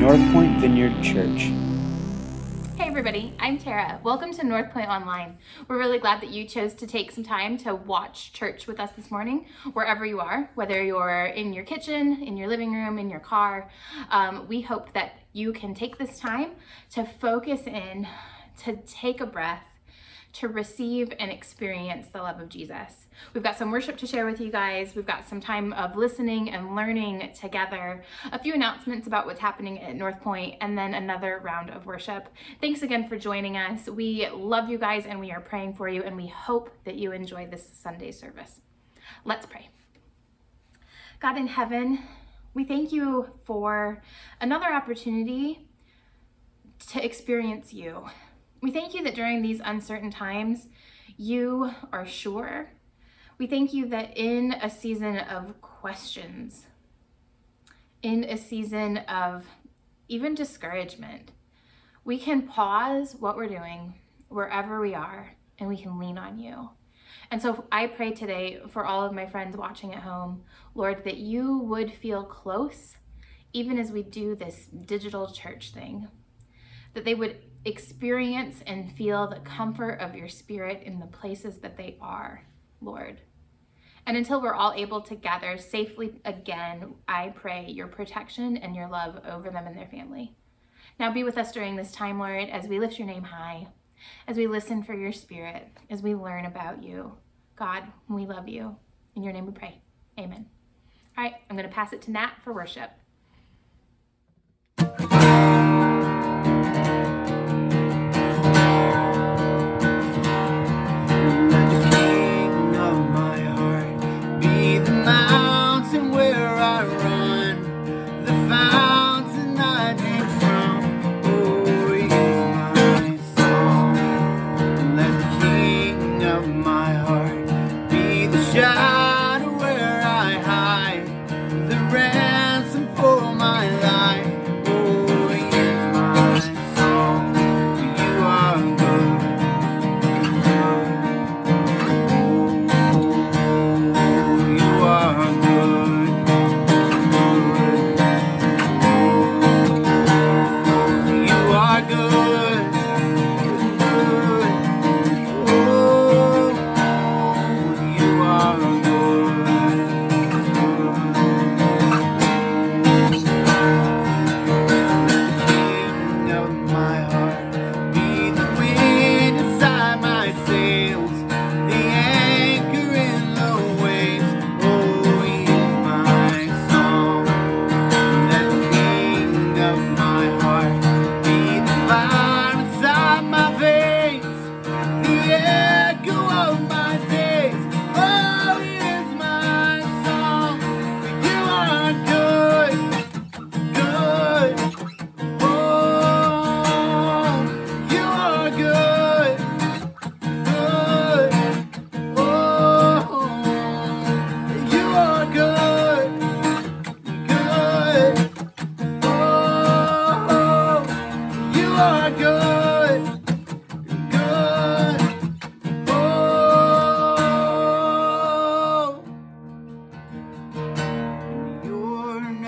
Northpoint Vineyard Church. Hey everybody, I'm Tara. Welcome to Northpoint Online. We're really glad that you chose to take some time to watch church with us this morning, wherever you are, whether you're in your kitchen, in your living room, in your car. Um, we hope that you can take this time to focus in, to take a breath, to receive and experience the love of Jesus. We've got some worship to share with you guys. We've got some time of listening and learning together, a few announcements about what's happening at Northpoint, and then another round of worship. Thanks again for joining us. We love you guys and we are praying for you, and we hope that you enjoy this Sunday service. Let's pray. God in heaven, we thank you for another opportunity to experience you. We thank you that during these uncertain times, you are sure. We thank you that in a season of questions, in a season of even discouragement, we can pause what we're doing wherever we are and we can lean on you. And so I pray today for all of my friends watching at home, Lord, that you would feel close even as we do this digital church thing, that they would experience and feel the comfort of your spirit in the places that they are, Lord. And until we're all able to gather safely again, I pray your protection and your love over them and their family. Now be with us during this time, Lord, as we lift your name high, as we listen for your spirit, as we learn about you. God, we love you. In your name we pray. Amen. All right, I'm going to pass it to Nat for worship.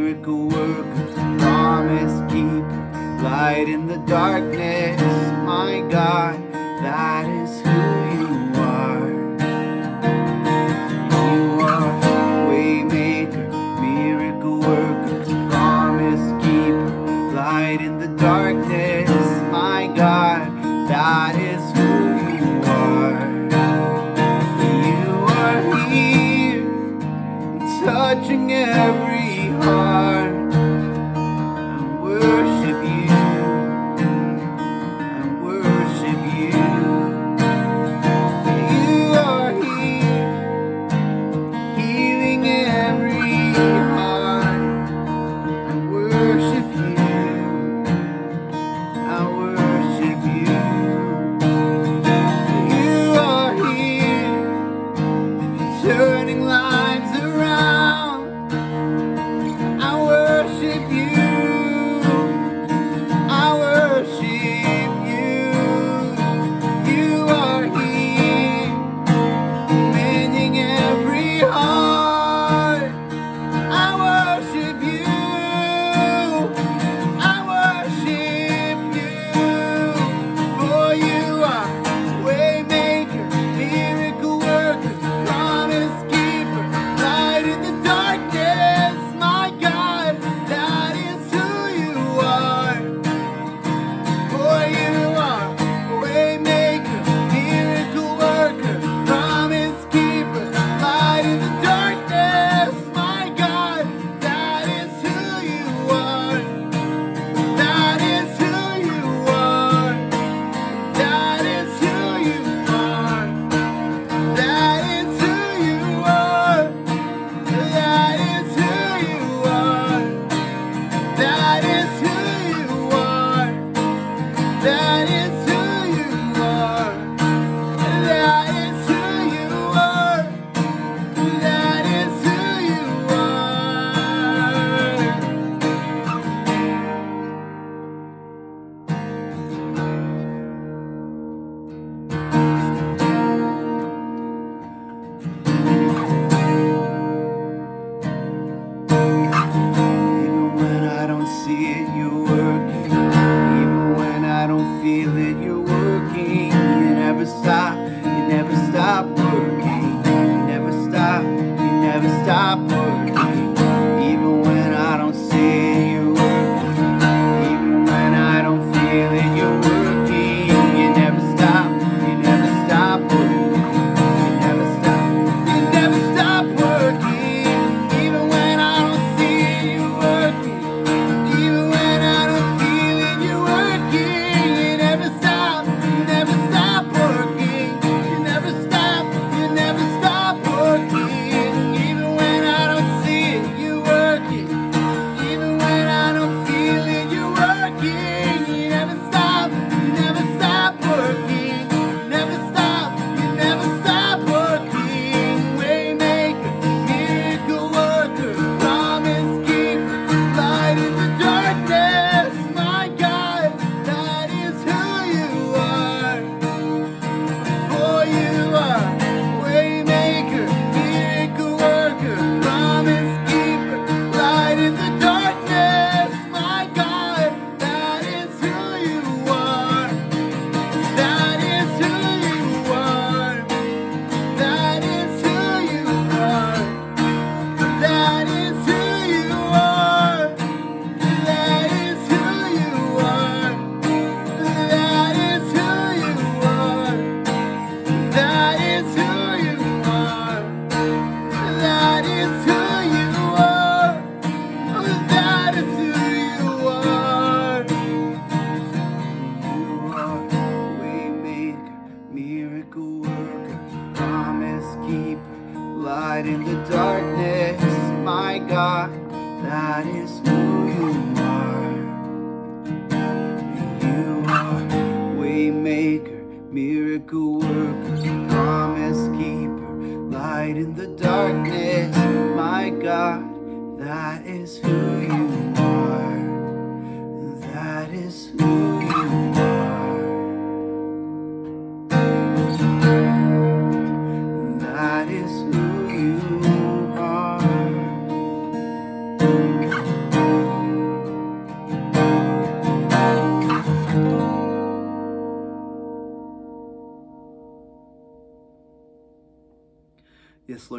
miracle worker, promise keep, light in the darkness, my God, that is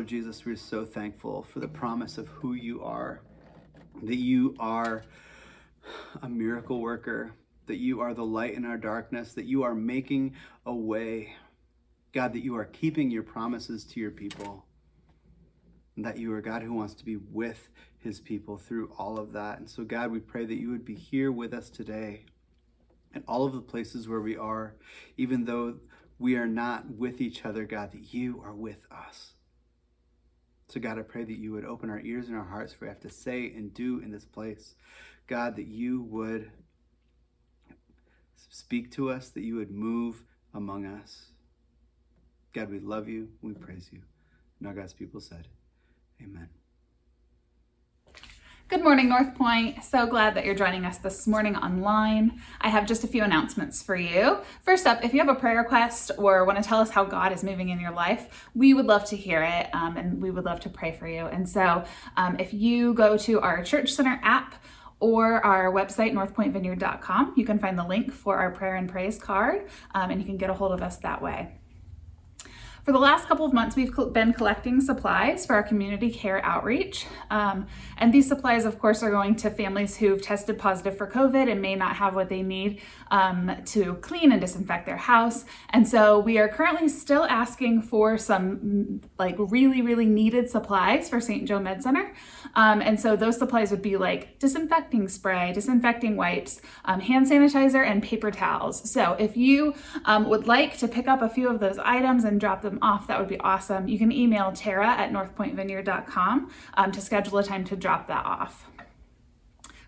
Lord Jesus, we're so thankful for the promise of who you are, that you are a miracle worker, that you are the light in our darkness, that you are making a way. God, that you are keeping your promises to your people, that you are God who wants to be with his people through all of that. And so, God, we pray that you would be here with us today in all of the places where we are, even though we are not with each other, God, that you are with us. So, God, I pray that you would open our ears and our hearts for what we have to say and do in this place. God, that you would speak to us, that you would move among us. God, we love you. We praise you. All God's people said, Amen. Good morning, Northpoint. So glad that you're joining us this morning online. I have just a few announcements for you. First up, if you have a prayer request or want to tell us how God is moving in your life, we would love to hear it um, and we would love to pray for you. And so um, if you go to our Church Center app, or our website, northpointvineyard.com. You can find the link for our prayer and praise card, um, and you can get a hold of us that way. For the last couple of months, we've been collecting supplies for our community care outreach. Um, and these supplies, of course, are going to families who've tested positive for COVID and may not have what they need um, to clean and disinfect their house. And so we are currently still asking for some like really, really needed supplies for St. Joe Med Center. Um, and so those supplies would be like disinfecting spray, disinfecting wipes, um, hand sanitizer, and paper towels. So if you um, would like to pick up a few of those items and drop them off, that would be awesome. You can email Tara at northpointvineyard.com um, to schedule a time to drop that off.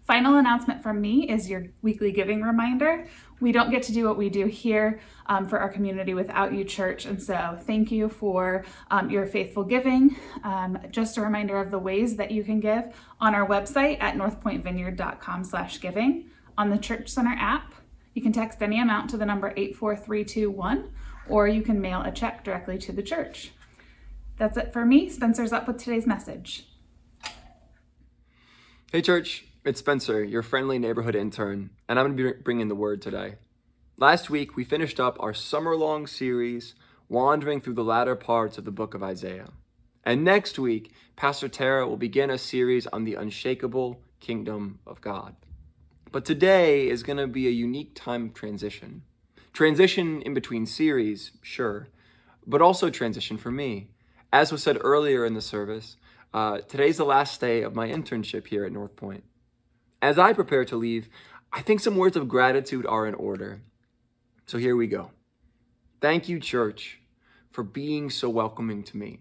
Final announcement from me is your weekly giving reminder. We don't get to do what we do here um, for our community without you, church. And so, thank you for um, your faithful giving. Um, just a reminder of the ways that you can give on our website at northpointvineyard.com/giving, on the Church Center app. You can text any amount to the number 84321, or you can mail a check directly to the church. That's it for me. Spencer's up with today's message. Hey, church, it's Spencer, your friendly neighborhood intern, and I'm going to be bringing the word today. Last week, we finished up our summer long series, wandering through the latter parts of the book of Isaiah. And next week, Pastor Tara will begin a series on the unshakable kingdom of God. But today is going to be a unique time of transition. Transition in between series, sure, but also transition for me. As was said earlier in the service, uh, today's the last day of my internship here at Northpoint. As I prepare to leave, I think some words of gratitude are in order. So here we go. Thank you, church, for being so welcoming to me.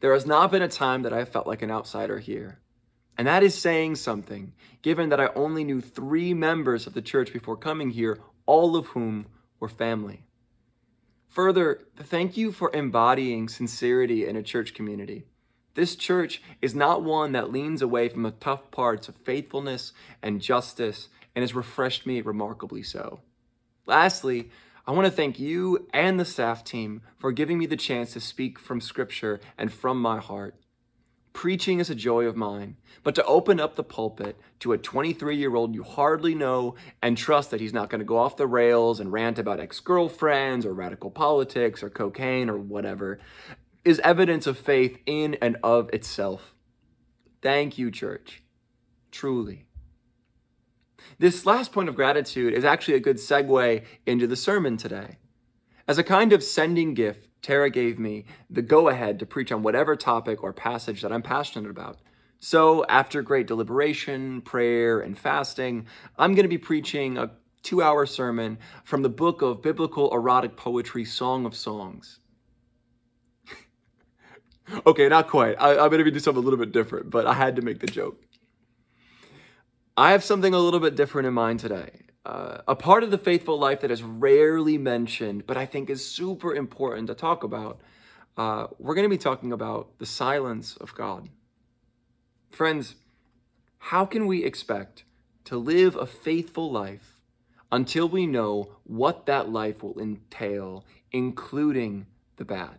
There has not been a time that I felt like an outsider here. And that is saying something, given that I only knew three members of the church before coming here, all of whom were family. Further, thank you for embodying sincerity in a church community. This church is not one that leans away from the tough parts of faithfulness and justice and has refreshed me remarkably so. Lastly, I want to thank you and the staff team for giving me the chance to speak from Scripture and from my heart. Preaching is a joy of mine, but to open up the pulpit to a 23 year old you hardly know and trust that he's not going to go off the rails and rant about ex girlfriends or radical politics or cocaine or whatever is evidence of faith in and of itself. Thank you, church. Truly. This last point of gratitude is actually a good segue into the sermon today. As a kind of sending gift, Tara gave me the go ahead to preach on whatever topic or passage that I'm passionate about. So, after great deliberation, prayer, and fasting, I'm going to be preaching a two hour sermon from the book of biblical erotic poetry, Song of Songs. okay, not quite. I, am going to do something a little bit different, but I had to make the joke. I have something a little bit different in mind today. Uh, a part of the faithful life that is rarely mentioned, but I think is super important to talk about. Uh, we're going to be talking about the silence of God. Friends, how can we expect to live a faithful life until we know what that life will entail, including the bad?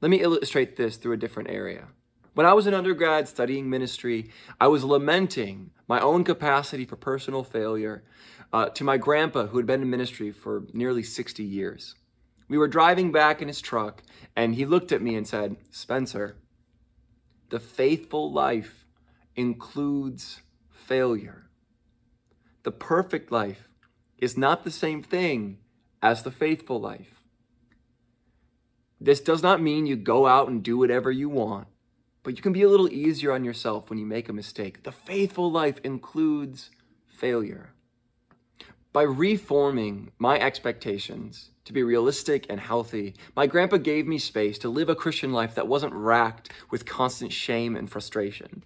Let me illustrate this through a different area. When I was an undergrad studying ministry, I was lamenting my own capacity for personal failure uh, to my grandpa, who had been in ministry for nearly 60 years. We were driving back in his truck, and he looked at me and said, Spencer, the faithful life includes failure. The perfect life is not the same thing as the faithful life. This does not mean you go out and do whatever you want, but you can be a little easier on yourself when you make a mistake. The faithful life includes failure. By reforming my expectations to be realistic and healthy, my grandpa gave me space to live a Christian life that wasn't racked with constant shame and frustration.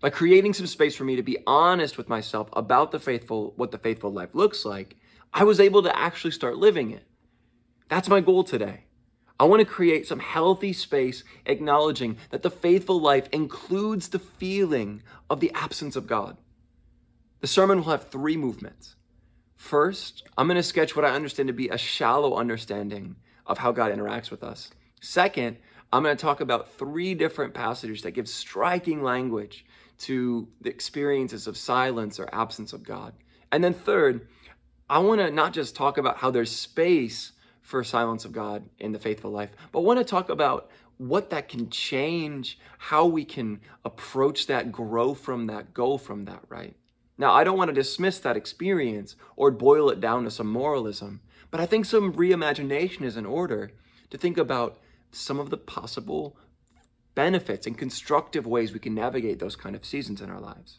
By creating some space for me to be honest with myself about the faithful what the faithful life looks like, I was able to actually start living it. That's my goal today. I want to create some healthy space acknowledging that the faithful life includes the feeling of the absence of God. The sermon will have three movements. First, I'm going to sketch what I understand to be a shallow understanding of how God interacts with us. Second, I'm going to talk about three different passages that give striking language to the experiences of silence or absence of God. And then third, I want to not just talk about how there's space for silence of God in the faithful life, but want to talk about what that can change, how we can approach that, grow from that, go from that, right? Now, I don't want to dismiss that experience or boil it down to some moralism, but I think some reimagination is in order to think about some of the possible benefits and constructive ways we can navigate those kind of seasons in our lives.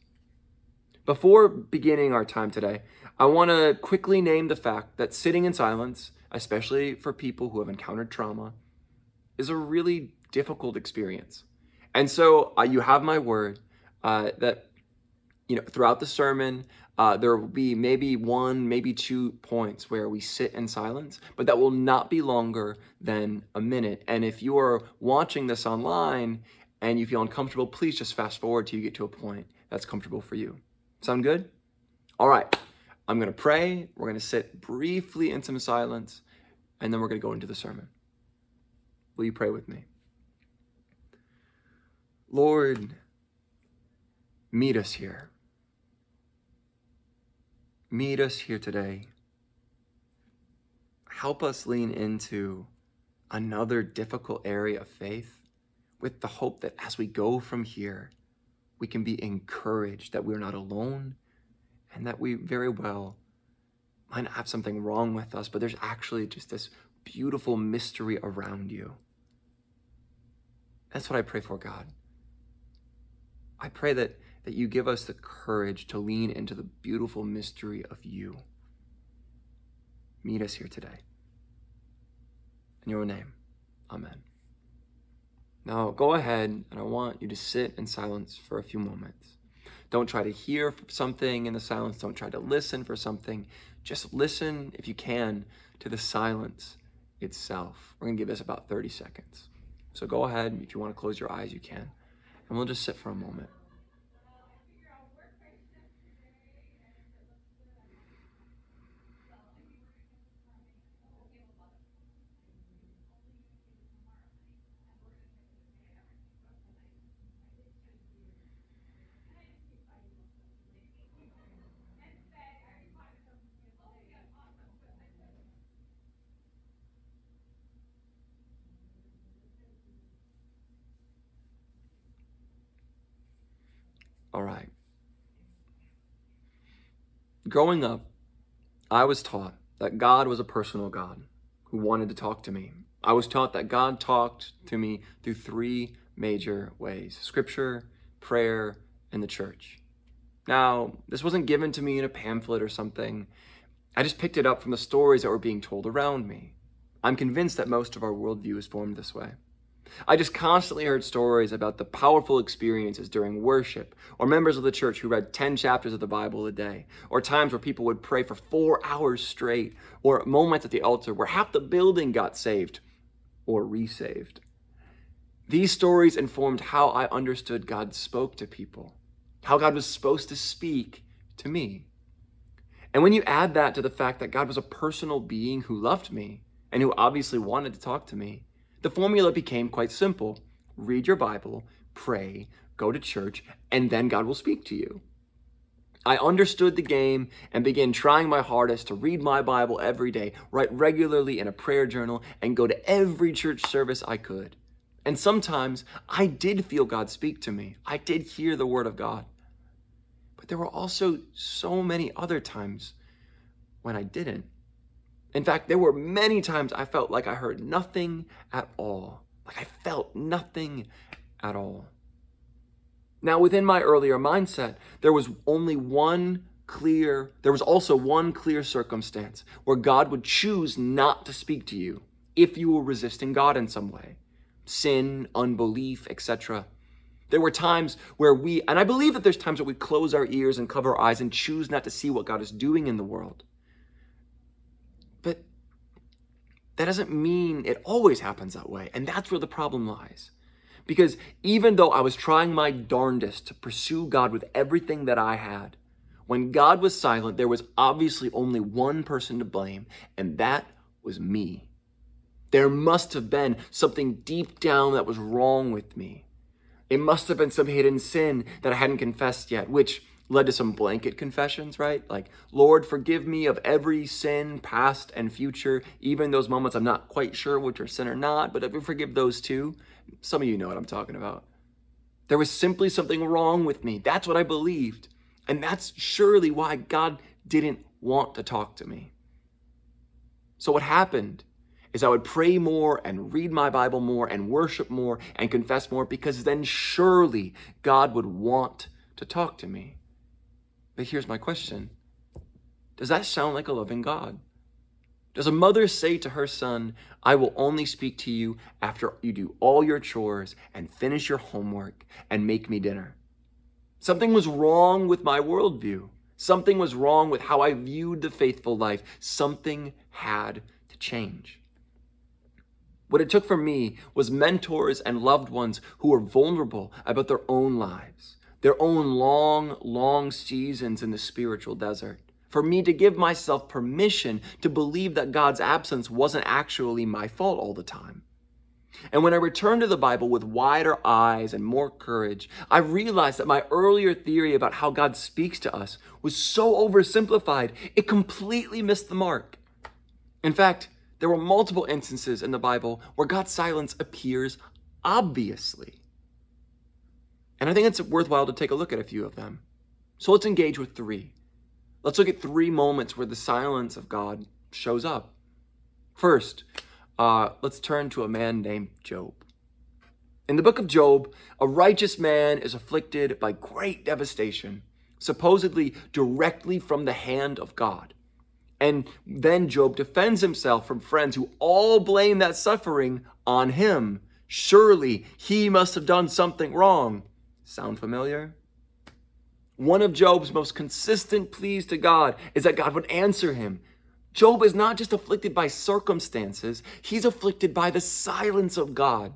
Before beginning our time today, I want to quickly name the fact that sitting in silence especially for people who have encountered trauma, is a really difficult experience. And so uh, you have my word uh, that you know throughout the sermon uh, there will be maybe one, maybe two points where we sit in silence, but that will not be longer than a minute. And if you are watching this online and you feel uncomfortable, please just fast forward till you get to a point that's comfortable for you. Sound good? All right. I'm going to pray. We're going to sit briefly in some silence, and then we're going to go into the sermon. Will you pray with me? Lord, meet us here. Meet us here today. help us lean into another difficult area of faith with the hope that as we go from here, we can be encouraged that we're not alone and that we very well might not have something wrong with us, but there's actually just this beautiful mystery around you. That's what I pray for, God. I pray that, that you give us the courage to lean into the beautiful mystery of you. Meet us here today. In your name, amen. Now go ahead and I want you to sit in silence for a few moments. Don't try to hear something in the silence. Don't try to listen for something. Just listen, if you can, to the silence itself. We're going to give this about 30 seconds. So go ahead. If you want to close your eyes, you can. And we'll just sit for a moment. All right. Growing up, I was taught that God was a personal God who wanted to talk to me. I was taught that God talked to me through three major ways scripture, prayer, and the church. Now, this wasn't given to me in a pamphlet or something. I just picked it up from the stories that were being told around me. I'm convinced that most of our worldview is formed this way. I just constantly heard stories about the powerful experiences during worship, or members of the church who read 10 chapters of the Bible a day, or times where people would pray for four hours straight, or moments at the altar where half the building got saved or resaved. These stories informed how I understood God spoke to people, how God was supposed to speak to me. And when you add that to the fact that God was a personal being who loved me and who obviously wanted to talk to me, the formula became quite simple read your Bible, pray, go to church, and then God will speak to you. I understood the game and began trying my hardest to read my Bible every day, write regularly in a prayer journal, and go to every church service I could. And sometimes I did feel God speak to me. I did hear the word of God. But there were also so many other times when I didn't. In fact, there were many times I felt like I heard nothing at all. Like I felt nothing at all. Now, within my earlier mindset, there was only one clear, there was also one clear circumstance where God would choose not to speak to you if you were resisting God in some way sin, unbelief, etc. There were times where we, and I believe that there's times where we close our ears and cover our eyes and choose not to see what God is doing in the world. But that doesn't mean it always happens that way. And that's where the problem lies. Because even though I was trying my darndest to pursue God with everything that I had, when God was silent, there was obviously only one person to blame, and that was me. There must have been something deep down that was wrong with me. It must have been some hidden sin that I hadn't confessed yet, which led to some blanket confessions, right? Like, Lord, forgive me of every sin, past and future, even those moments I'm not quite sure which are sin or not, but if forgive those too, some of you know what I'm talking about. There was simply something wrong with me. That's what I believed. And that's surely why God didn't want to talk to me. So, what happened is I would pray more and read my Bible more and worship more and confess more because then surely God would want to talk to me. But here's my question Does that sound like a loving God? Does a mother say to her son, I will only speak to you after you do all your chores and finish your homework and make me dinner? Something was wrong with my worldview. Something was wrong with how I viewed the faithful life. Something had to change. What it took for me was mentors and loved ones who were vulnerable about their own lives their own long, long seasons in the spiritual desert. For me to give myself permission to believe that God's absence wasn't actually my fault all the time. And when I returned to the Bible with wider eyes and more courage, I realized that my earlier theory about how God speaks to us was so oversimplified, it completely missed the mark. In fact, There were multiple instances in the Bible where God's silence appears obviously. And I think it's worthwhile to take a look at a few of them. So let's engage with three. Let's look at three moments where the silence of God shows up. First, uh, let's turn to a man named Job. In the book of Job, a righteous man is afflicted by great devastation, supposedly directly from the hand of God. And then Job defends himself from friends who all blame that suffering on him. Surely he must have done something wrong. Sound familiar? One of Job's most consistent pleas to God is that God would answer him. Job is not just afflicted by circumstances, he's afflicted by the silence of God.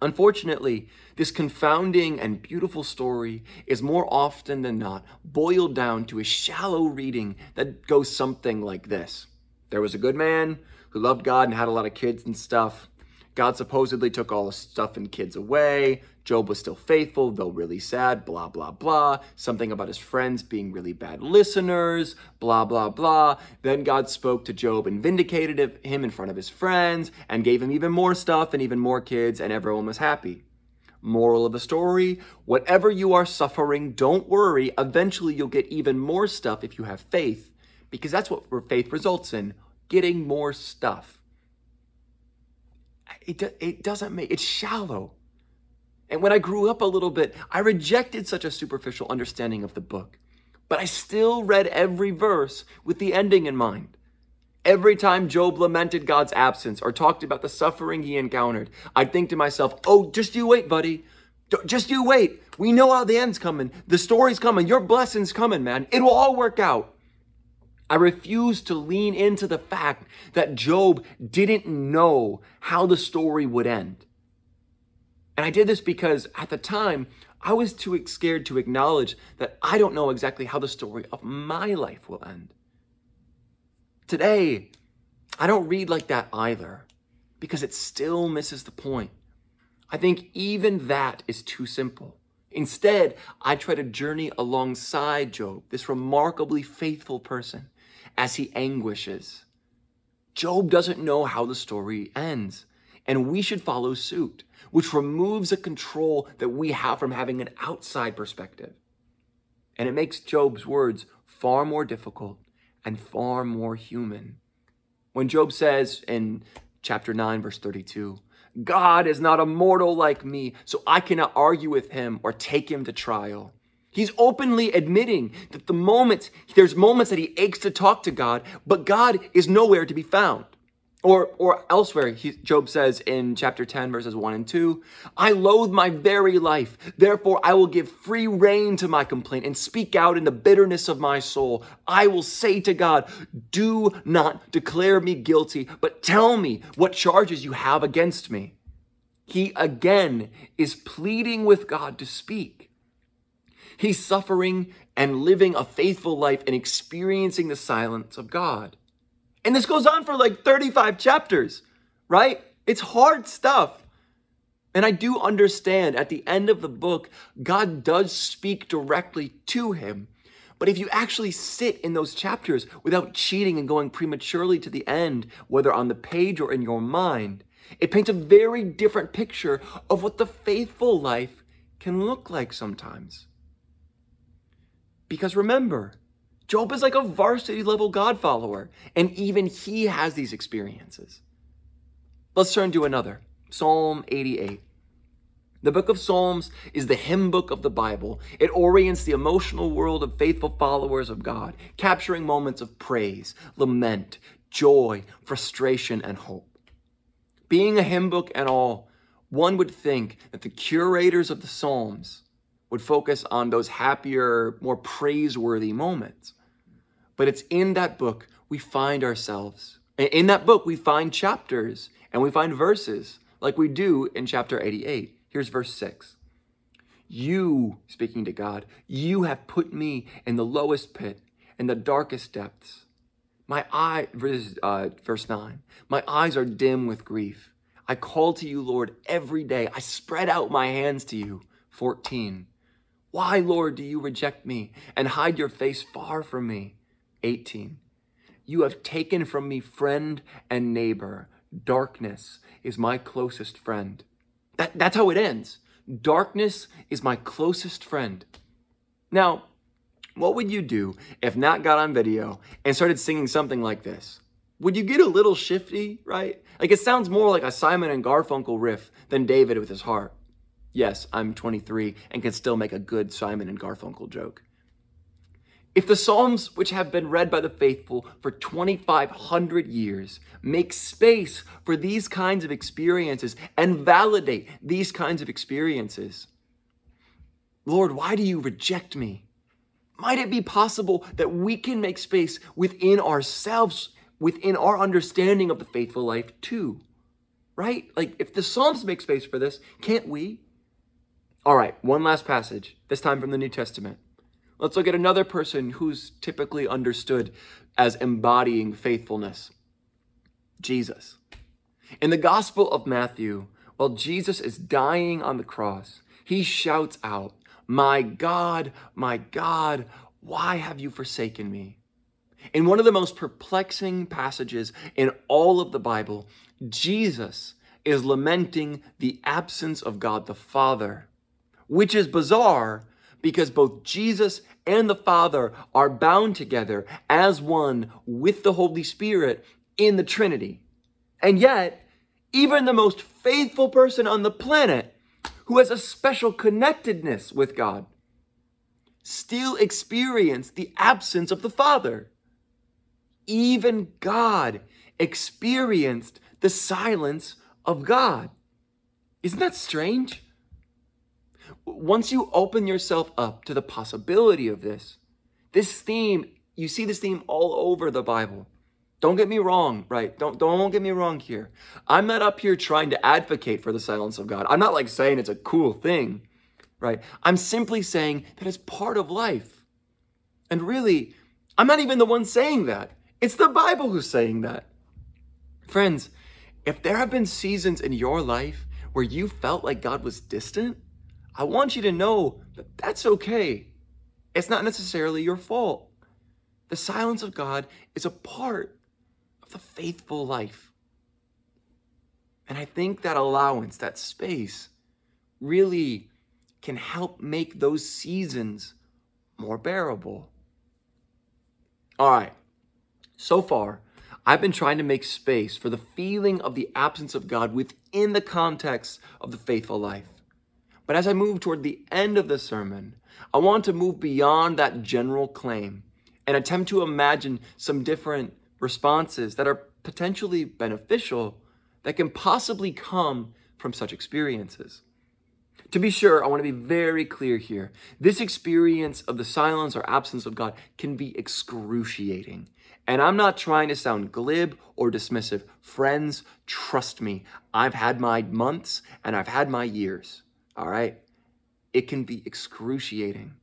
Unfortunately, this confounding and beautiful story is more often than not boiled down to a shallow reading that goes something like this There was a good man who loved God and had a lot of kids and stuff. God supposedly took all the stuff and kids away. Job was still faithful, though really sad, blah, blah, blah. Something about his friends being really bad listeners, blah, blah, blah. Then God spoke to Job and vindicated him in front of his friends and gave him even more stuff and even more kids, and everyone was happy. Moral of the story whatever you are suffering, don't worry. Eventually, you'll get even more stuff if you have faith, because that's what faith results in getting more stuff it, it doesn't make it's shallow. And when I grew up a little bit, I rejected such a superficial understanding of the book. But I still read every verse with the ending in mind. Every time Job lamented God's absence or talked about the suffering he encountered, I'd think to myself, oh, just you wait, buddy. Just you wait. We know how the end's coming. The story's coming. Your blessing's coming, man. It will all work out. I refuse to lean into the fact that Job didn't know how the story would end. And I did this because at the time, I was too scared to acknowledge that I don't know exactly how the story of my life will end. Today, I don't read like that either because it still misses the point. I think even that is too simple. Instead, I try to journey alongside Job, this remarkably faithful person, as he anguishes. Job doesn't know how the story ends, and we should follow suit, which removes a control that we have from having an outside perspective. And it makes Job's words far more difficult and far more human. When Job says in chapter 9, verse 32, God is not a mortal like me, so I cannot argue with him or take him to trial. He's openly admitting that the moments, there's moments that he aches to talk to God, but God is nowhere to be found. Or, or elsewhere, he, Job says in chapter 10, verses 1 and 2, I loathe my very life. Therefore, I will give free rein to my complaint and speak out in the bitterness of my soul. I will say to God, Do not declare me guilty, but tell me what charges you have against me. He again is pleading with God to speak. He's suffering and living a faithful life and experiencing the silence of God. And this goes on for like 35 chapters, right? It's hard stuff. And I do understand at the end of the book, God does speak directly to him. But if you actually sit in those chapters without cheating and going prematurely to the end, whether on the page or in your mind, it paints a very different picture of what the faithful life can look like sometimes. Because remember, Job is like a varsity level God follower, and even he has these experiences. Let's turn to another Psalm 88. The book of Psalms is the hymn book of the Bible. It orients the emotional world of faithful followers of God, capturing moments of praise, lament, joy, frustration, and hope. Being a hymn book and all, one would think that the curators of the Psalms would focus on those happier, more praiseworthy moments. But it's in that book we find ourselves. In that book, we find chapters and we find verses like we do in chapter 88. Here's verse 6. You, speaking to God, you have put me in the lowest pit, in the darkest depths. My eye, verse, uh, verse 9, my eyes are dim with grief. I call to you, Lord, every day. I spread out my hands to you. 14. Why, Lord, do you reject me and hide your face far from me? 18. You have taken from me friend and neighbor. Darkness is my closest friend. That, that's how it ends. Darkness is my closest friend. Now, what would you do if Nat got on video and started singing something like this? Would you get a little shifty, right? Like it sounds more like a Simon and Garfunkel riff than David with his heart. Yes, I'm 23 and can still make a good Simon and Garfunkel joke. If the Psalms, which have been read by the faithful for 2,500 years, make space for these kinds of experiences and validate these kinds of experiences, Lord, why do you reject me? Might it be possible that we can make space within ourselves, within our understanding of the faithful life too? Right? Like, if the Psalms make space for this, can't we? All right, one last passage, this time from the New Testament. Let's look at another person who's typically understood as embodying faithfulness Jesus. In the Gospel of Matthew, while Jesus is dying on the cross, he shouts out, My God, my God, why have you forsaken me? In one of the most perplexing passages in all of the Bible, Jesus is lamenting the absence of God the Father, which is bizarre because both Jesus and the Father are bound together as one with the Holy Spirit in the Trinity. And yet, even the most faithful person on the planet who has a special connectedness with God still experience the absence of the Father. Even God experienced the silence of God. Isn't that strange? Once you open yourself up to the possibility of this, this theme, you see this theme all over the Bible. Don't get me wrong, right? Don't don't get me wrong here. I'm not up here trying to advocate for the silence of God. I'm not like saying it's a cool thing, right? I'm simply saying that it's part of life. And really, I'm not even the one saying that. It's the Bible who's saying that. Friends, if there have been seasons in your life where you felt like God was distant, I want you to know that that's okay. It's not necessarily your fault. The silence of God is a part of the faithful life. And I think that allowance, that space, really can help make those seasons more bearable. All right, so far, I've been trying to make space for the feeling of the absence of God within the context of the faithful life. But as I move toward the end of the sermon, I want to move beyond that general claim and attempt to imagine some different responses that are potentially beneficial that can possibly come from such experiences. To be sure, I want to be very clear here. This experience of the silence or absence of God can be excruciating. And I'm not trying to sound glib or dismissive. Friends, trust me, I've had my months and I've had my years all right? It can be excruciating.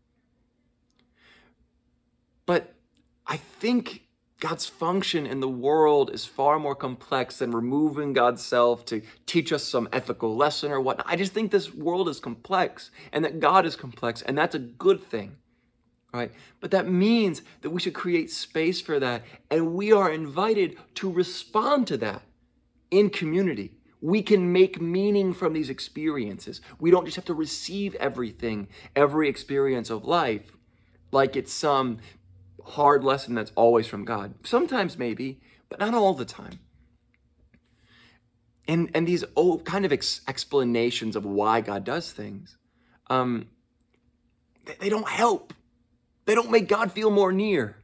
But I think God's function in the world is far more complex than removing God's self to teach us some ethical lesson or whatnot. I just think this world is complex and that God is complex, and that's a good thing, right? But that means that we should create space for that, and we are invited to respond to that in community we can make meaning from these experiences. We don't just have to receive everything, every experience of life, like it's some hard lesson that's always from God. Sometimes maybe, but not all the time. And, and these old kind of ex- explanations of why God does things, um, they, they don't help. They don't make God feel more near.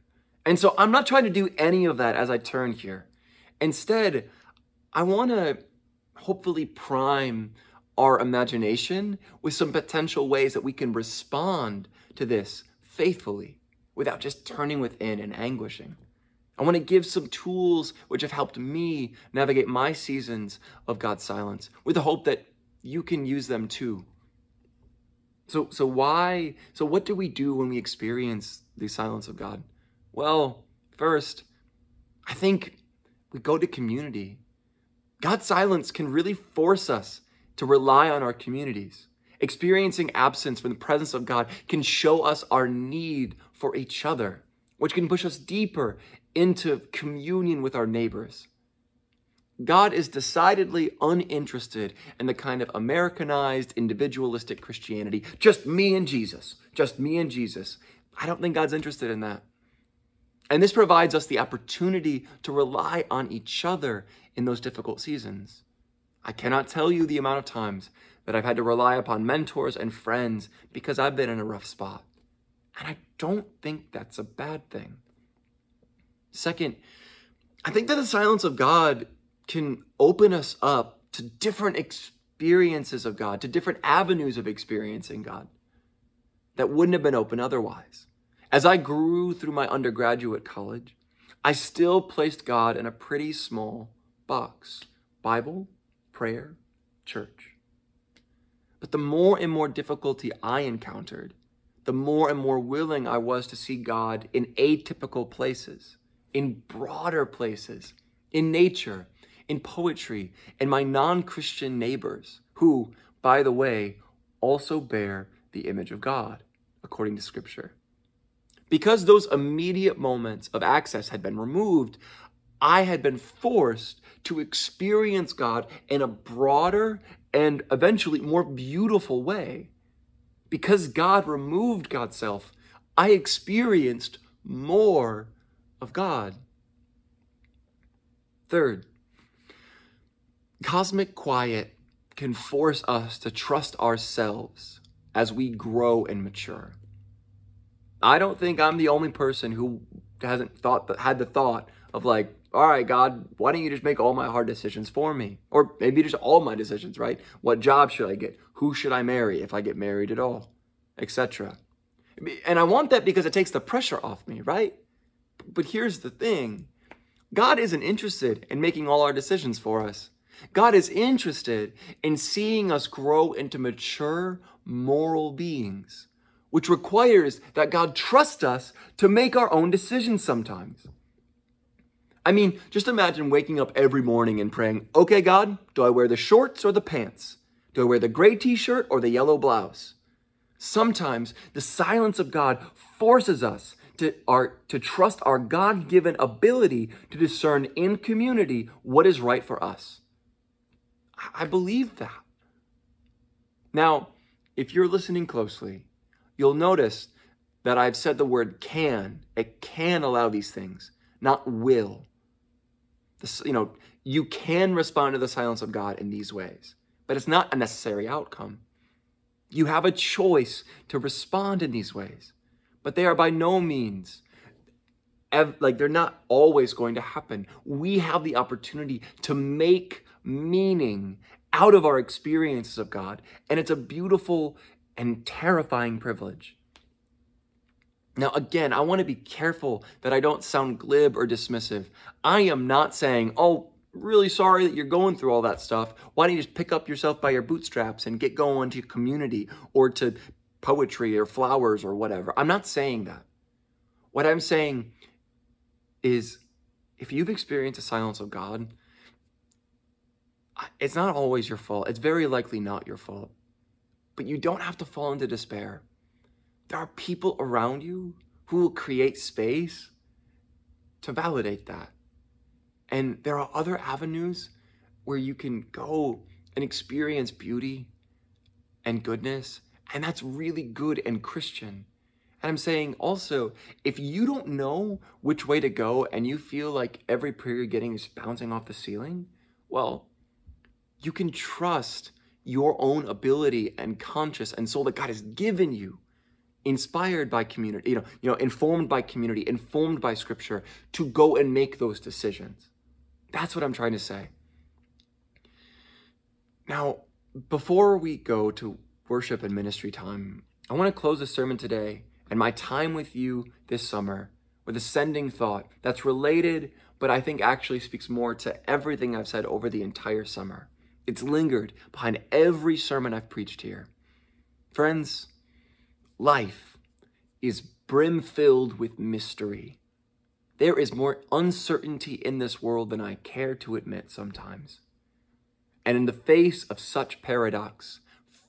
And so I'm not trying to do any of that as I turn here. Instead, I want to hopefully prime our imagination with some potential ways that we can respond to this faithfully without just turning within and anguishing. I want to give some tools which have helped me navigate my seasons of God's silence with the hope that you can use them too. So, so why, so what do we do when we experience the silence of God? Well, first, I think we go to community God's silence can really force us to rely on our communities. Experiencing absence from the presence of God can show us our need for each other, which can push us deeper into communion with our neighbors. God is decidedly uninterested in the kind of Americanized, individualistic Christianity, just me and Jesus, just me and Jesus. I don't think God's interested in that. And this provides us the opportunity to rely on each other in those difficult seasons. I cannot tell you the amount of times that I've had to rely upon mentors and friends because I've been in a rough spot. And I don't think that's a bad thing. Second, I think that the silence of God can open us up to different experiences of God, to different avenues of experiencing God that wouldn't have been open otherwise. As I grew through my undergraduate college, I still placed God in a pretty small box Bible, prayer, church. But the more and more difficulty I encountered, the more and more willing I was to see God in atypical places, in broader places, in nature, in poetry, and my non Christian neighbors, who, by the way, also bear the image of God, according to Scripture. Because those immediate moments of access had been removed, I had been forced to experience God in a broader and eventually more beautiful way. Because God removed God's self, I experienced more of God. Third, cosmic quiet can force us to trust ourselves as we grow and mature. I don't think I'm the only person who hasn't thought had the thought of like, all right, God, why don't you just make all my hard decisions for me? Or maybe just all my decisions, right? What job should I get? Who should I marry if I get married at all? Etc. And I want that because it takes the pressure off me, right? But here's the thing God isn't interested in making all our decisions for us. God is interested in seeing us grow into mature moral beings, which requires that God trust us to make our own decisions sometimes. I mean, just imagine waking up every morning and praying, okay, God, do I wear the shorts or the pants? Do I wear the gray t shirt or the yellow blouse? Sometimes the silence of God forces us to, our, to trust our God given ability to discern in community what is right for us. I believe that. Now, if you're listening closely, you'll notice that I've said the word can. It can allow these things, not will. This, you know, you can respond to the silence of God in these ways, but it's not a necessary outcome. You have a choice to respond in these ways, but they are by no means like they're not always going to happen. We have the opportunity to make meaning out of our experiences of God, and it's a beautiful and terrifying privilege. Now, again, I want to be careful that I don't sound glib or dismissive. I am not saying, oh, really sorry that you're going through all that stuff. Why don't you just pick up yourself by your bootstraps and get going to community or to poetry or flowers or whatever? I'm not saying that. What I'm saying is if you've experienced the silence of God, it's not always your fault. It's very likely not your fault. But you don't have to fall into despair. There are people around you who will create space to validate that. And there are other avenues where you can go and experience beauty and goodness. And that's really good and Christian. And I'm saying also, if you don't know which way to go and you feel like every prayer you're getting is bouncing off the ceiling, well, you can trust your own ability and conscience and soul that God has given you inspired by community, you know, you know, informed by community, informed by scripture to go and make those decisions. That's what I'm trying to say. Now, before we go to worship and ministry time, I want to close the sermon today and my time with you this summer with a sending thought that's related, but I think actually speaks more to everything I've said over the entire summer. It's lingered behind every sermon I've preached here. Friends, life is brim filled with mystery. There is more uncertainty in this world than I care to admit sometimes. And in the face of such paradox,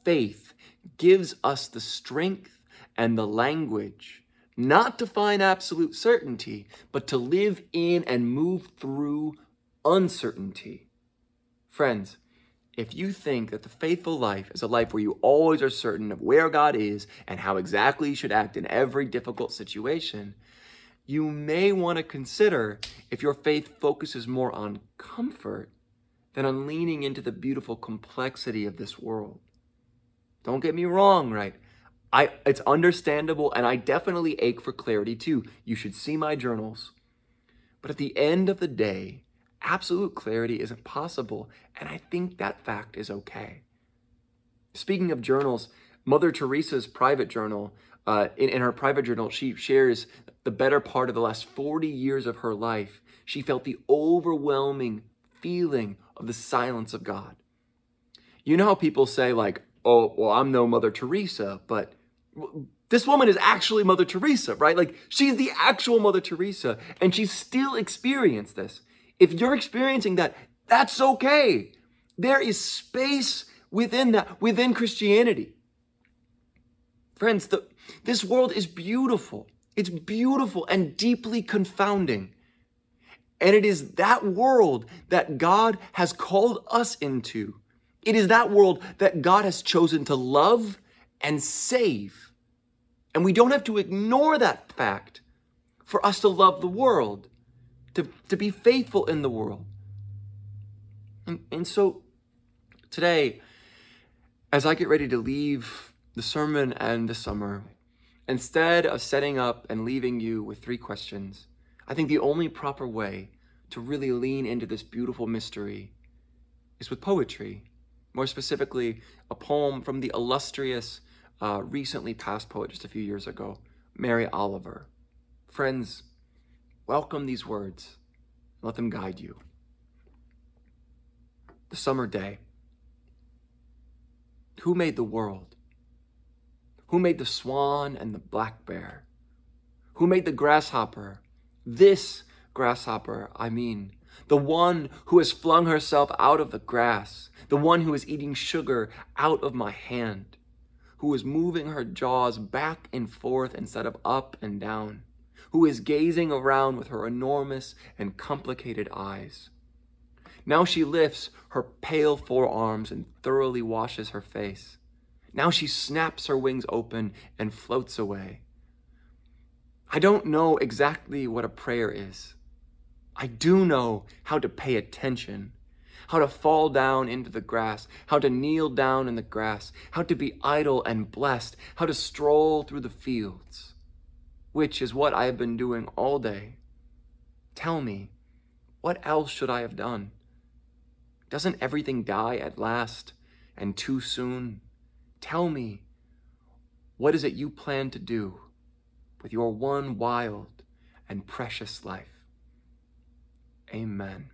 faith gives us the strength and the language not to find absolute certainty, but to live in and move through uncertainty. Friends, if you think that the faithful life is a life where you always are certain of where God is and how exactly you should act in every difficult situation, you may want to consider if your faith focuses more on comfort than on leaning into the beautiful complexity of this world. Don't get me wrong, right? I it's understandable and I definitely ache for clarity too. You should see my journals. But at the end of the day, absolute clarity isn't possible, and I think that fact is okay. Speaking of journals, Mother Teresa's private journal, uh, in, in her private journal, she shares the better part of the last 40 years of her life. She felt the overwhelming feeling of the silence of God. You know how people say, like, oh, well, I'm no Mother Teresa, but this woman is actually Mother Teresa, right? Like, she's the actual Mother Teresa, and she still experienced this. If you're experiencing that, that's okay. There is space within that, within Christianity. Friends, the, this world is beautiful. It's beautiful and deeply confounding. And it is that world that God has called us into. It is that world that God has chosen to love and save. And we don't have to ignore that fact for us to love the world to, to be faithful in the world. And, and so today, as I get ready to leave the sermon and the summer, instead of setting up and leaving you with three questions, I think the only proper way to really lean into this beautiful mystery is with poetry. More specifically, a poem from the illustrious, uh, recently passed poet just a few years ago, Mary Oliver. Friends, Welcome these words. Let them guide you. The summer day. Who made the world? Who made the swan and the black bear? Who made the grasshopper? This grasshopper, I mean. The one who has flung herself out of the grass. The one who is eating sugar out of my hand. Who is moving her jaws back and forth instead of up and down who is gazing around with her enormous and complicated eyes. Now she lifts her pale forearms and thoroughly washes her face. Now she snaps her wings open and floats away. I don't know exactly what a prayer is. I do know how to pay attention, how to fall down into the grass, how to kneel down in the grass, how to be idle and blessed, how to stroll through the fields which is what I have been doing all day. Tell me, what else should I have done? Doesn't everything die at last and too soon? Tell me, what is it you plan to do with your one wild and precious life? Amen.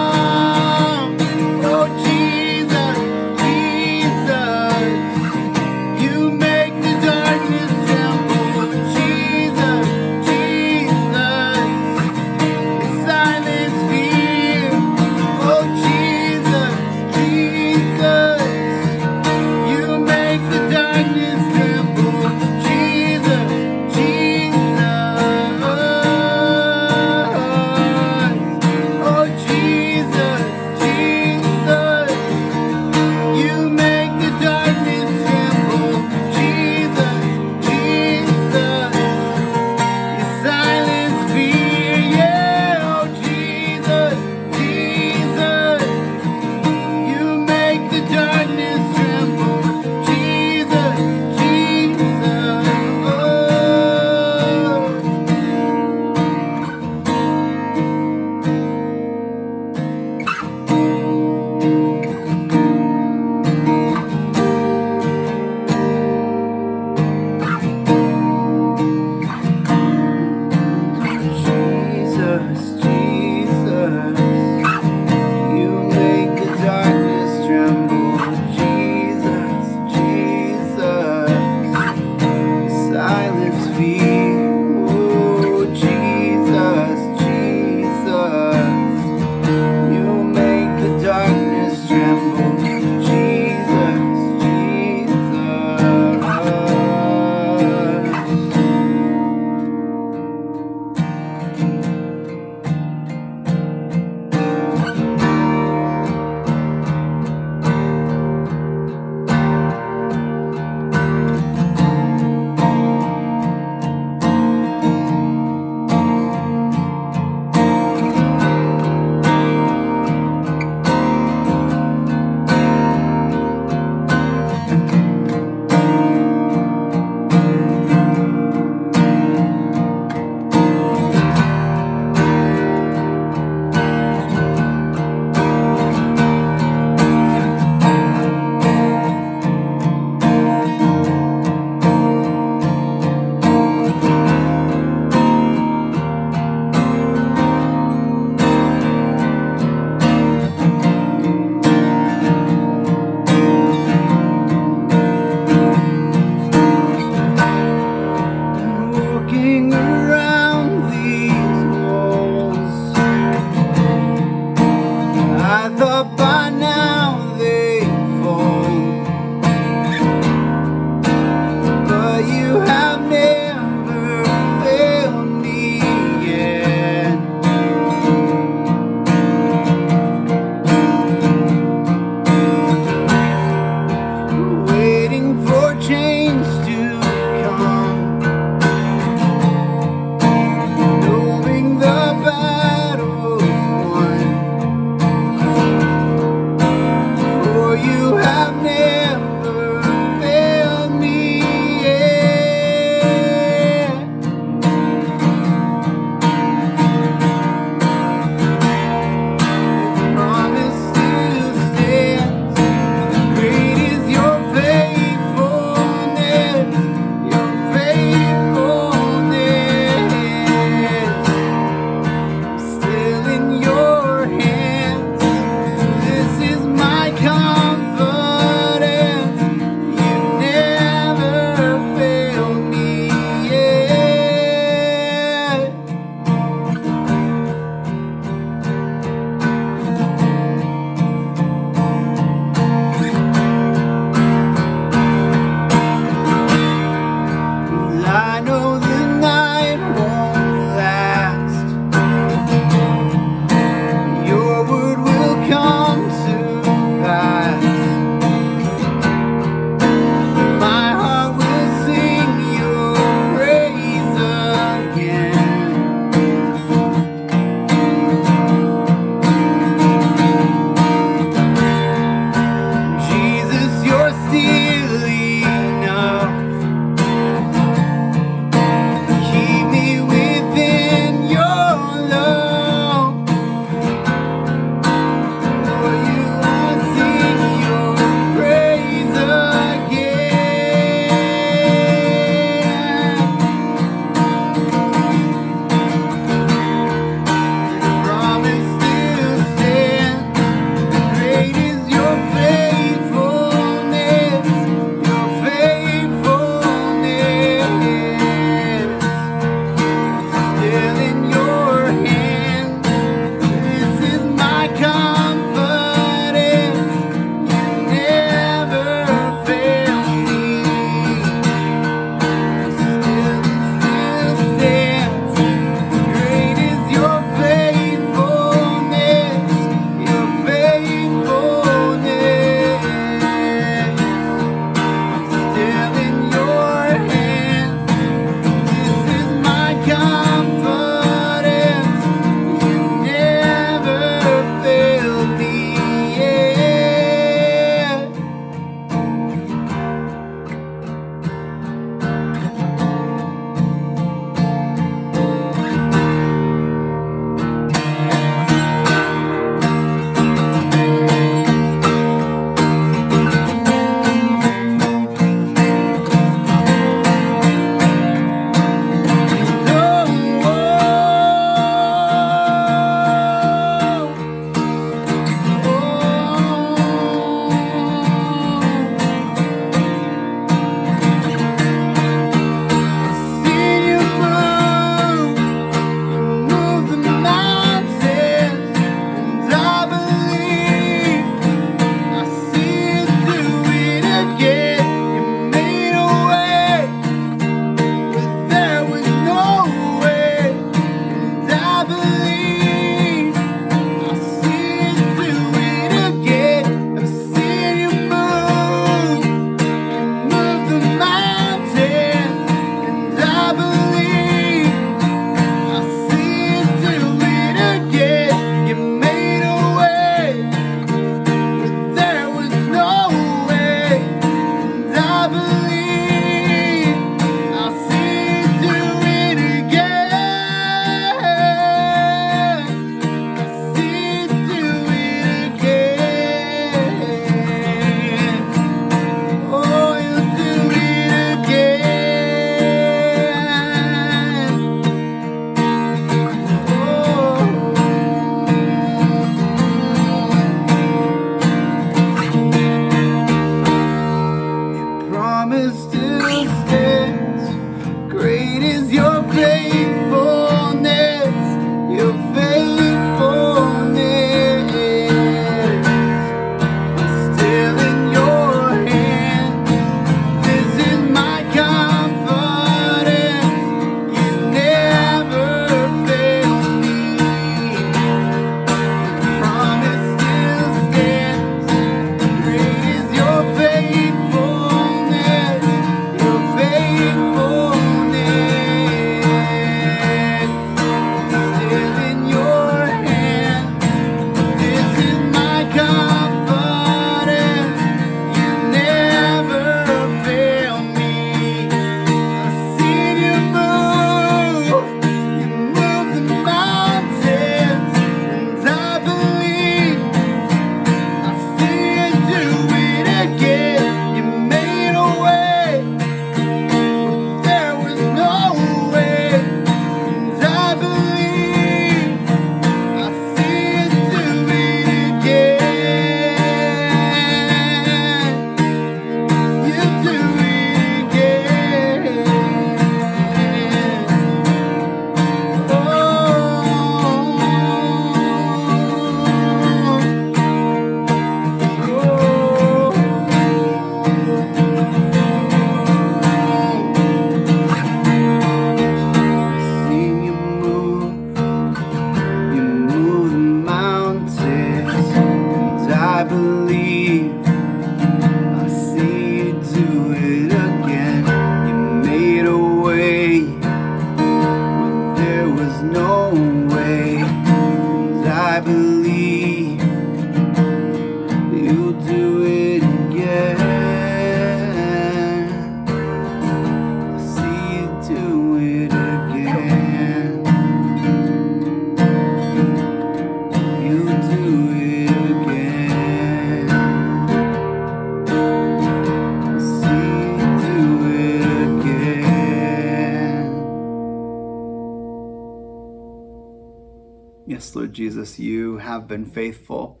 Been faithful.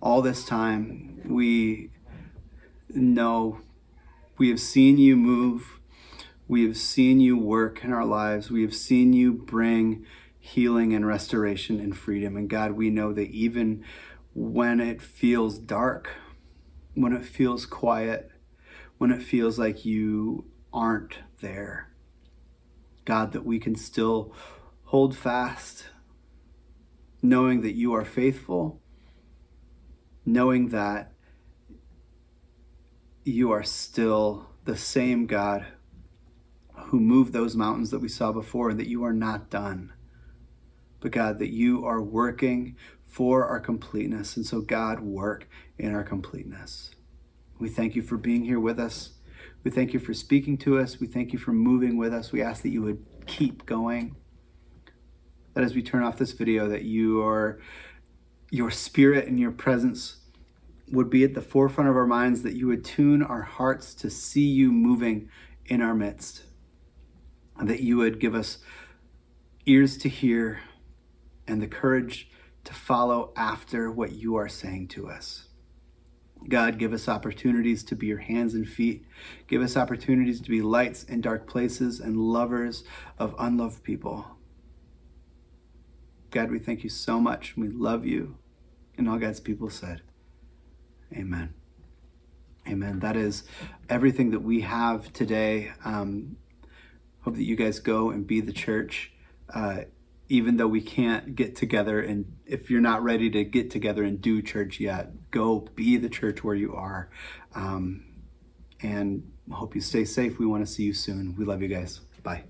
All this time, we know we have seen you move. We have seen you work in our lives. We have seen you bring healing and restoration and freedom. And God, we know that even when it feels dark, when it feels quiet, when it feels like you aren't there, God, that we can still hold fast, knowing that you are faithful, knowing that you are still the same God who moved those mountains that we saw before, and that you are not done. But God, that you are working for our completeness. And so, God, work in our completeness. We thank you for being here with us. We thank you for speaking to us. We thank you for moving with us. We ask that you would keep going. That as we turn off this video, that your your spirit and your presence would be at the forefront of our minds, that you would tune our hearts to see you moving in our midst, that you would give us ears to hear and the courage to follow after what you are saying to us. God, give us opportunities to be your hands and feet. Give us opportunities to be lights in dark places and lovers of unloved people. God, we thank you so much. We love you. And all God's people said, Amen. Amen. That is everything that we have today. Um, hope that you guys go and be the church. Uh, even though we can't get together and if you're not ready to get together and do church yet go be the church where you are um, and hope you stay safe we want to see you soon we love you guys bye